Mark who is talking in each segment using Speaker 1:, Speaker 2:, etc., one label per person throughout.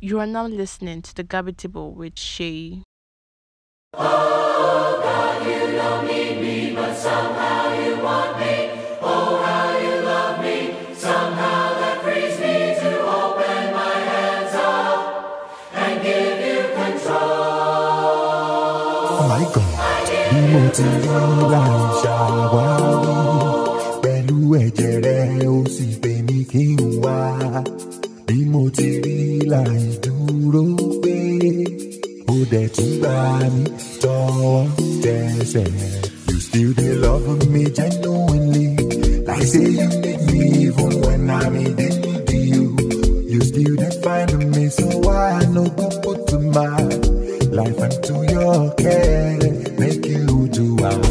Speaker 1: You are now listening to the Gabby Table with Shay.
Speaker 2: Oh
Speaker 3: God, you don't need me, but somehow you want me. Oh, how you love me. Somehow that frees me to open
Speaker 2: my hands up and give you control. Oh my God mo ti rí láì ṣàwárí pẹ̀lú ẹ̀jẹ̀ rẹ̀ ó sì pè mí kí n wá bí mo ti rí láì dúró pé ó dẹ̀ tún gbà mí tọwọ́ tẹsẹ̀. You still dey love me genuinely like say you need me even when I'm in need you. You still dey find me so why I no go put my life into your care make you do am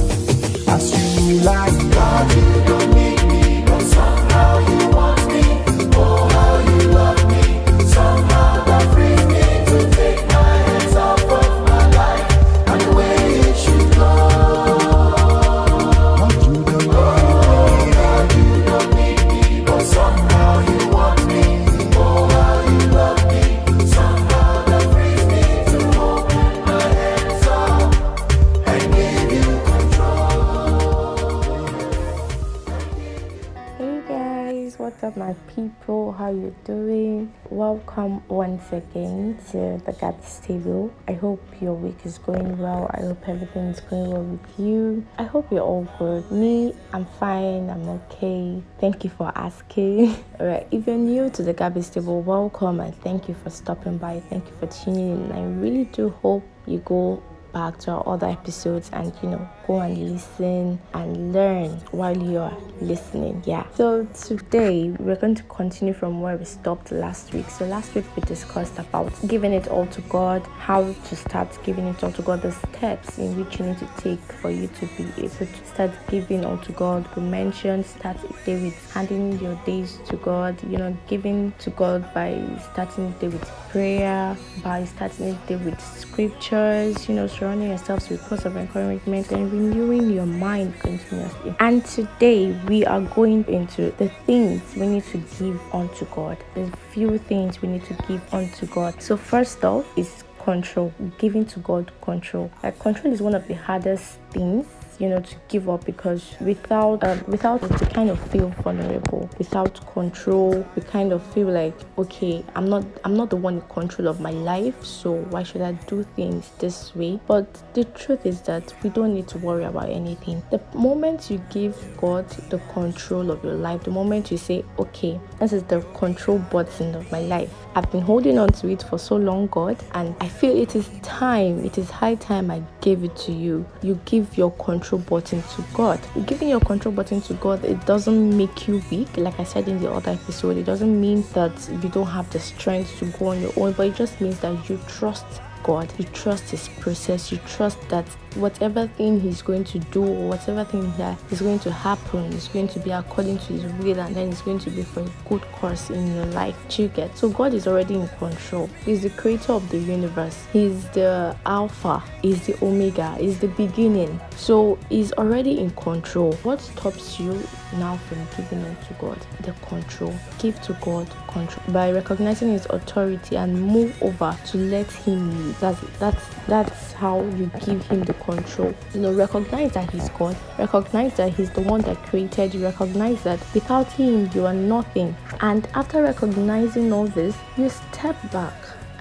Speaker 2: up,
Speaker 3: my people? How you doing? Welcome once again to the Gabby's Table. I hope your week is going well. I hope everything is going well with you. I hope you're all good. Me, I'm fine. I'm okay. Thank you for asking. Alright, if you're new to the Gabby's Table, welcome and thank you for stopping by. Thank you for tuning in. I really do hope you go back to our other episodes and you know go and listen and learn while you're listening yeah. So today we're going to continue from where we stopped last week. So last week we discussed about giving it all to god how to start giving it all to god the steps in which you need to take for you to be able to start giving all to god. We mentioned start a day with handing your days to god you know giving to god by starting the day with prayer by starting the day with scriptures you know surrounding yourselves with words of encouragement and renewing your mind continuously. And today we are going into the things we need to give unto god. The few things we need to give unto god. So first off is control giving to god control. Like control is one of the hardest things you know to give up because without um, without it, you kind of feel vulnerable. Without control we kind of feel like okay i'm not i'm not the one in control of my life so why should i do things this way? But the truth is that we don't need to worry about anything. The moment you give god the control of your life the moment you say okay this is the control button of my life. I've been holding on to it for so long god and i feel it is time it is high time i gave it to you. You give your control button to god. Giving your control button to god it doesn't make you weak. Like i said in the other episode it doesn't mean that you don't have the strength to go on your own but it just means that you trust God, you trust His process, you trust that whatever thing He's going to do, or whatever thing that is going to happen, is going to be according to His will, and then it's going to be for a good course in your life. You get? So God is already in control. He's the creator of the universe. He's the Alpha. He's the Omega. He's the beginning. So He's already in control. What stops you now from giving it to God? The control. Give to God control by recognizing His authority and move over to let Him lead. That's that's that's how you give Him the control. You know, recognize that He's God. Recognize that He's the one that created you. Recognize that without Him you are nothing. And after recognizing all this, you step back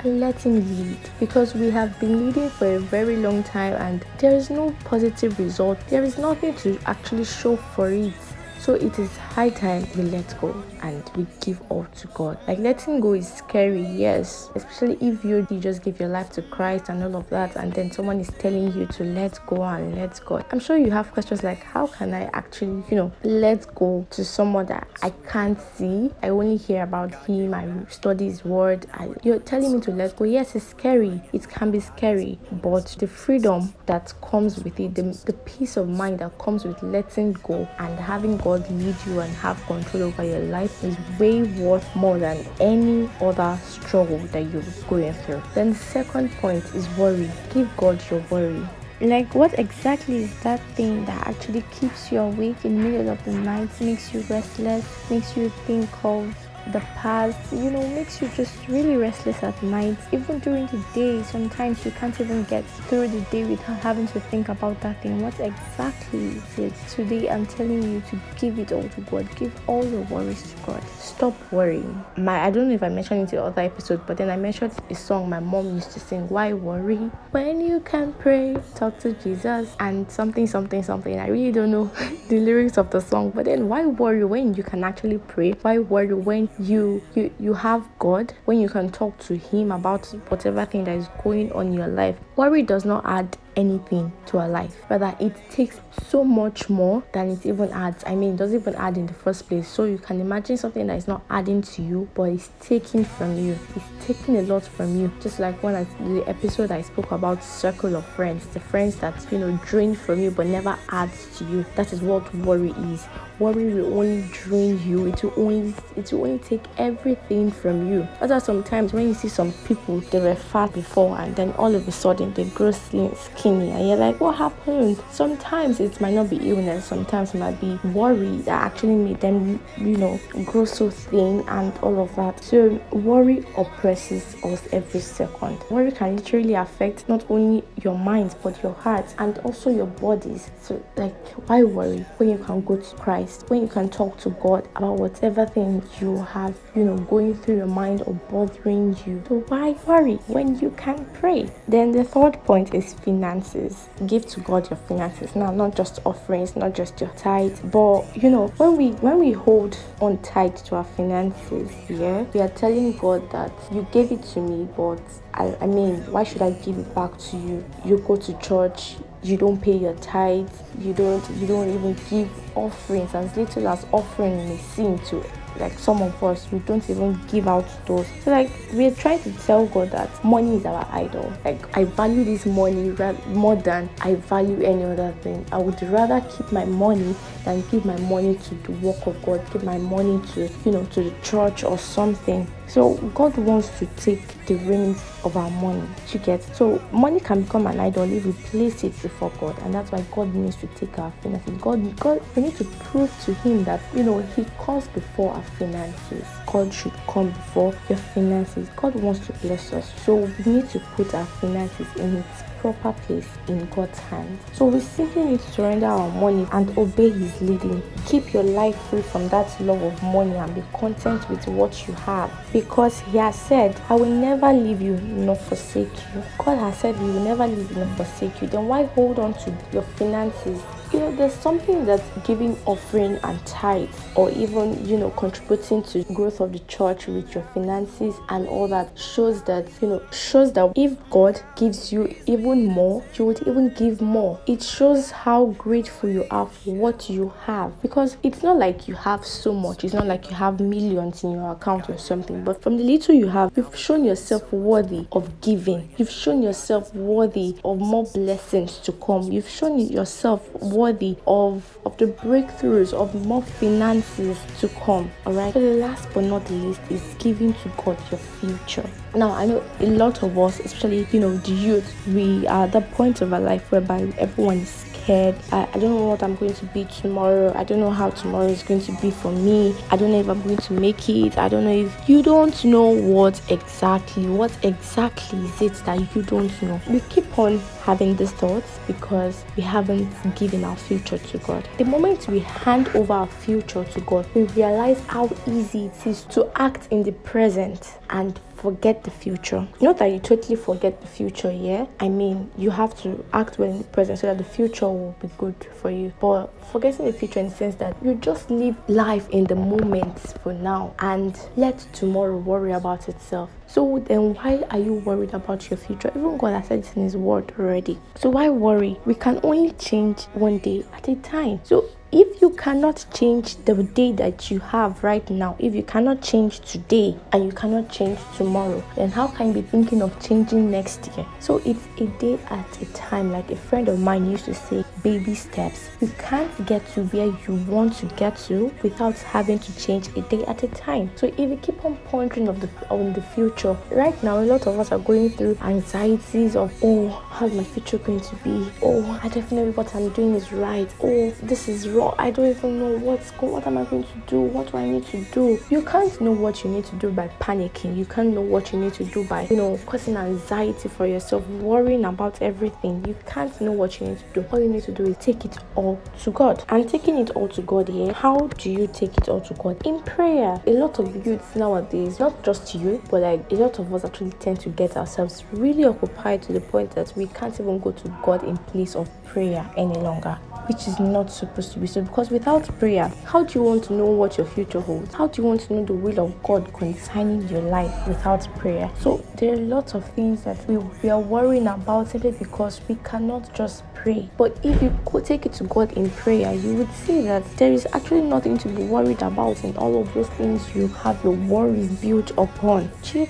Speaker 3: and let him lead because we have been leading for a very long time and there is no positive result there is nothing to actually show for it so it is high time we let go and we give all to God. Like letting go is scary, yes, especially if you, you just give your life to Christ and all of that, and then someone is telling you to let go and let God. I'm sure you have questions like, how can I actually, you know, let go to someone that I can't see? I only hear about him, I study his word. I, you're telling me to let go. Yes, it's scary, it can be scary, but the freedom that comes with it, the, the peace of mind that comes with letting go and having God lead you and have control over your life is way worth more than any other struggle that you're going through. Then the second point is worry. Give God your worry. Like what exactly is that thing that actually keeps you awake in the middle of the night, makes you restless, makes you think of the past, you know, makes you just really restless at night. Even during the day, sometimes you can't even get through the day without having to think about that thing. What exactly is it? Today, I'm telling you to give it all to God. Give all your worries to God. Stop worrying. My, I don't know if I mentioned it in the other episode, but then I mentioned a song my mom used to sing. Why worry when you can pray? Talk to Jesus and something, something, something. I really don't know the lyrics of the song, but then why worry when you can actually pray? Why worry when you you you have God? When you can talk to Him about whatever thing that is going on in your life? Worry does not add anything to our life. Rather, it takes so much more than it even adds. I mean, it doesn't even add in the first place. So you can imagine something that is not adding to you, but it's taking from you. It's taking a lot from you. Just like when I, the episode I spoke about circle of friends, the friends that you know drain from you but never adds to you. That is what worry is. Worry will only drain you. It will only it will only take everything from you. That's sometimes when you see some people they were fat before and then all of a sudden they grow slim, skinny and you're like, what happened? Sometimes it might not be illness, sometimes it might be worry that actually made them, you know, grow so thin and all of that. So worry oppresses us every second. Worry can literally affect not only your mind but your heart and also your bodies. So like why worry when you can go to Christ, when you can talk to God about whatever thing you have, you know, going through your mind or bothering you. So why worry when you can pray? Then the third point is finances. Give to God your finances. Now not just offerings, not just your tithe, but you know, when we when we hold on tight to our finances, yeah, we are telling God that you gave it to me, but I, I mean, why should I give it back to you? You go to church, you don't pay your tithes, you don't you don't even give offerings as little as offering may seem to like some of us we don't even give out those. So like we're trying to tell god that money is our idol. Like i value this money more than i value any other thing. I would rather keep my money than give my money to the work of god give my money to you know to the church or something so God wants to take the reins of our money. You get so money can become an idol if we place it before God, and that's why God needs to take our finances. God, God, we need to prove to Him that you know He comes before our finances. God should come before your finances. God wants to bless us, so we need to put our finances in its proper place in God's hands. So we simply need to surrender our money and obey His leading. Keep your life free from that love of money and be content with what you have. Because He has said, I will never leave you nor forsake you. God has said, He will never leave you nor forsake you. Then why hold on to your finances you know there's something that giving offering and tithe or even you know contributing to growth of the church with your finances and all that shows that you know shows that if god gives you even more you would even give more. It shows how grateful you are for what you have. Because it's not like you have so much. It's not like you have millions in your account or something. But from the little you have you've shown yourself worthy of giving. You've shown yourself worthy of more blessings to come. You've shown yourself worthy of of the breakthroughs of more finances to come all right so the last but not the least is giving to god your future. Now i know a lot of us especially you know the youth we are at the point of our life whereby everyone is scared. I, I don't know what i'm going to be tomorrow. I don't know how tomorrow is going to be for me. I don't know if i'm going to make it. I don't know if you don't know what exactly what exactly is it that you don't know. We keep on having these thoughts because we haven't given our future to God. The moment we hand over our future to God, we realize how easy it is to act in the present and forget the future. Not that you totally forget the future, yeah. I mean, you have to act well in the present so that the future will be good for you. But forgetting the future in the sense that you just live life in the moment for now and let tomorrow worry about itself. So then why are you worried about your future? Even God has said it in his word already. So why worry? We can only change one day at a time. So if you cannot change the day that you have right now, if you cannot change today and you cannot change tomorrow, then how can you be thinking of changing next year? So it's a day at a time. Like a friend of mine used to say, baby steps. You can't get to where you want to get to without having to change a day at a time. So if you keep on pondering of the on the future, right now a lot of us are going through anxieties of oh, how's my future going to be? Oh, I definitely what I'm doing is right. Oh, this is I don't even know what's going. What am I going to do? What do I need to do? You can't know what you need to do by panicking. You can't know what you need to do by you know causing anxiety for yourself, worrying about everything. You can't know what you need to do. All you need to do is take it all to God. And taking it all to God here, how do you take it all to God? In prayer. A lot of youths nowadays, not just you, but like a lot of us actually tend to get ourselves really occupied to the point that we can't even go to God in place of prayer any longer which is not supposed to be so. Because without prayer how do you want to know what your future holds? How do you want to know the will of god concerning your life without prayer? So there are lots of things that we, we are worrying about simply because we cannot just pray. But if you could take it to god in prayer you would see that there is actually nothing to be worried about in all of those things you have your worries built upon. Do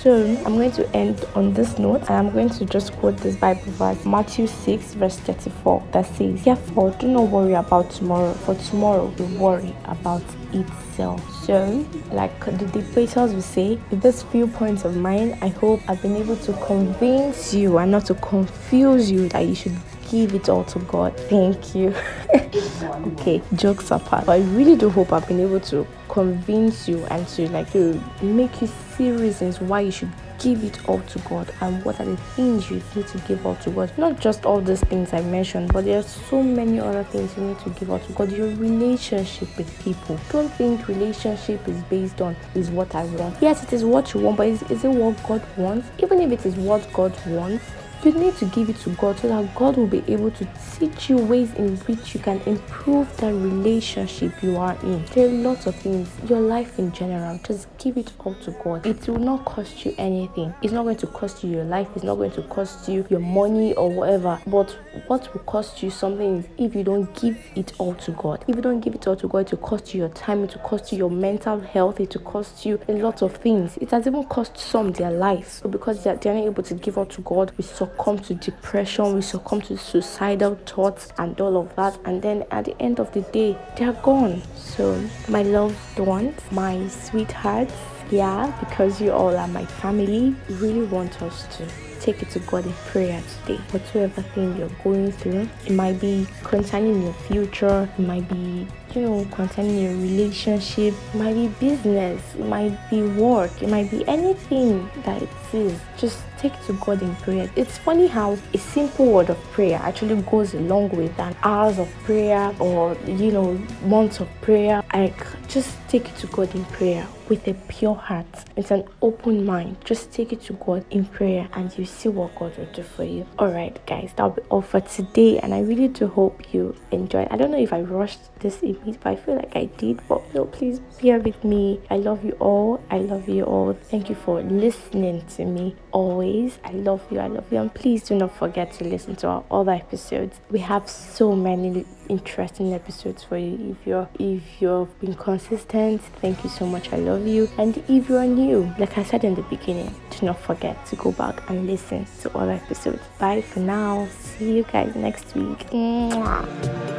Speaker 3: so i'm going to end on this note and i'm going to just quote this bible verse matthew 6 verse 34 that says therefore do not worry about tomorrow for tomorrow will worry about itself so like the debaters will say with these few points of mine i hope i've been able to convince you and not to confuse you that you should give it all to God. Thank you. okay, jokes apart. But I really do hope I've been able to convince you and to like to make you see reasons why you should give it all to God and what are the things you need to give all to God. Not just all these things I mentioned, but there are so many other things you need to give all to God. Your relationship with people. Don't think relationship is based on is what I want. Yes, it is what you want, but is, is it what God wants? Even if it is what God wants, you need to give it to God so that God will be able to teach you ways in which you can improve the relationship you are in. There are lots of things, your life in general, just give it all to God. It will not cost you anything. It's not going to cost you your life, it's not going to cost you your money or whatever. But what will cost you something is if you don't give it all to God. If you don't give it all to God, it will cost you your time, it will cost you your mental health, it will cost you a lot of things. It has even cost some their life. So because they're, they're not able to give all to God, we succumb to depression, we succumb to suicidal thoughts and all of that. And then at the end of the day, they're gone. So, my loved ones, my sweethearts, yeah, because you all are my family, really want us to take it to God in prayer today. Whatever thing you're going through, it might be concerning your future, it might be, you know, concerning your relationship, it might be business, it might be work, it might be anything that it is. Just take to God in prayer. It's funny how a simple word of prayer actually goes a long way than hours of prayer or, you know, months of prayer. Like, just take it to God in prayer with a pure heart. It's an open mind. Just take it to God in prayer and you see what God will do for you. Alright, guys, that'll be all for today. And I really do hope you enjoyed. I don't know if I rushed this but I feel like I did. But no, please bear with me. I love you all. I love you all. Thank you for listening to me always. I love you. I love you. And please do not forget to listen to our other episodes. We have so many interesting episodes for you. If you're if you've been consistent, thank you so much. I love you. And if you're new, like I said in the beginning, do not forget to go back and listen to all episodes. Bye for now. See you guys next week. Mwah.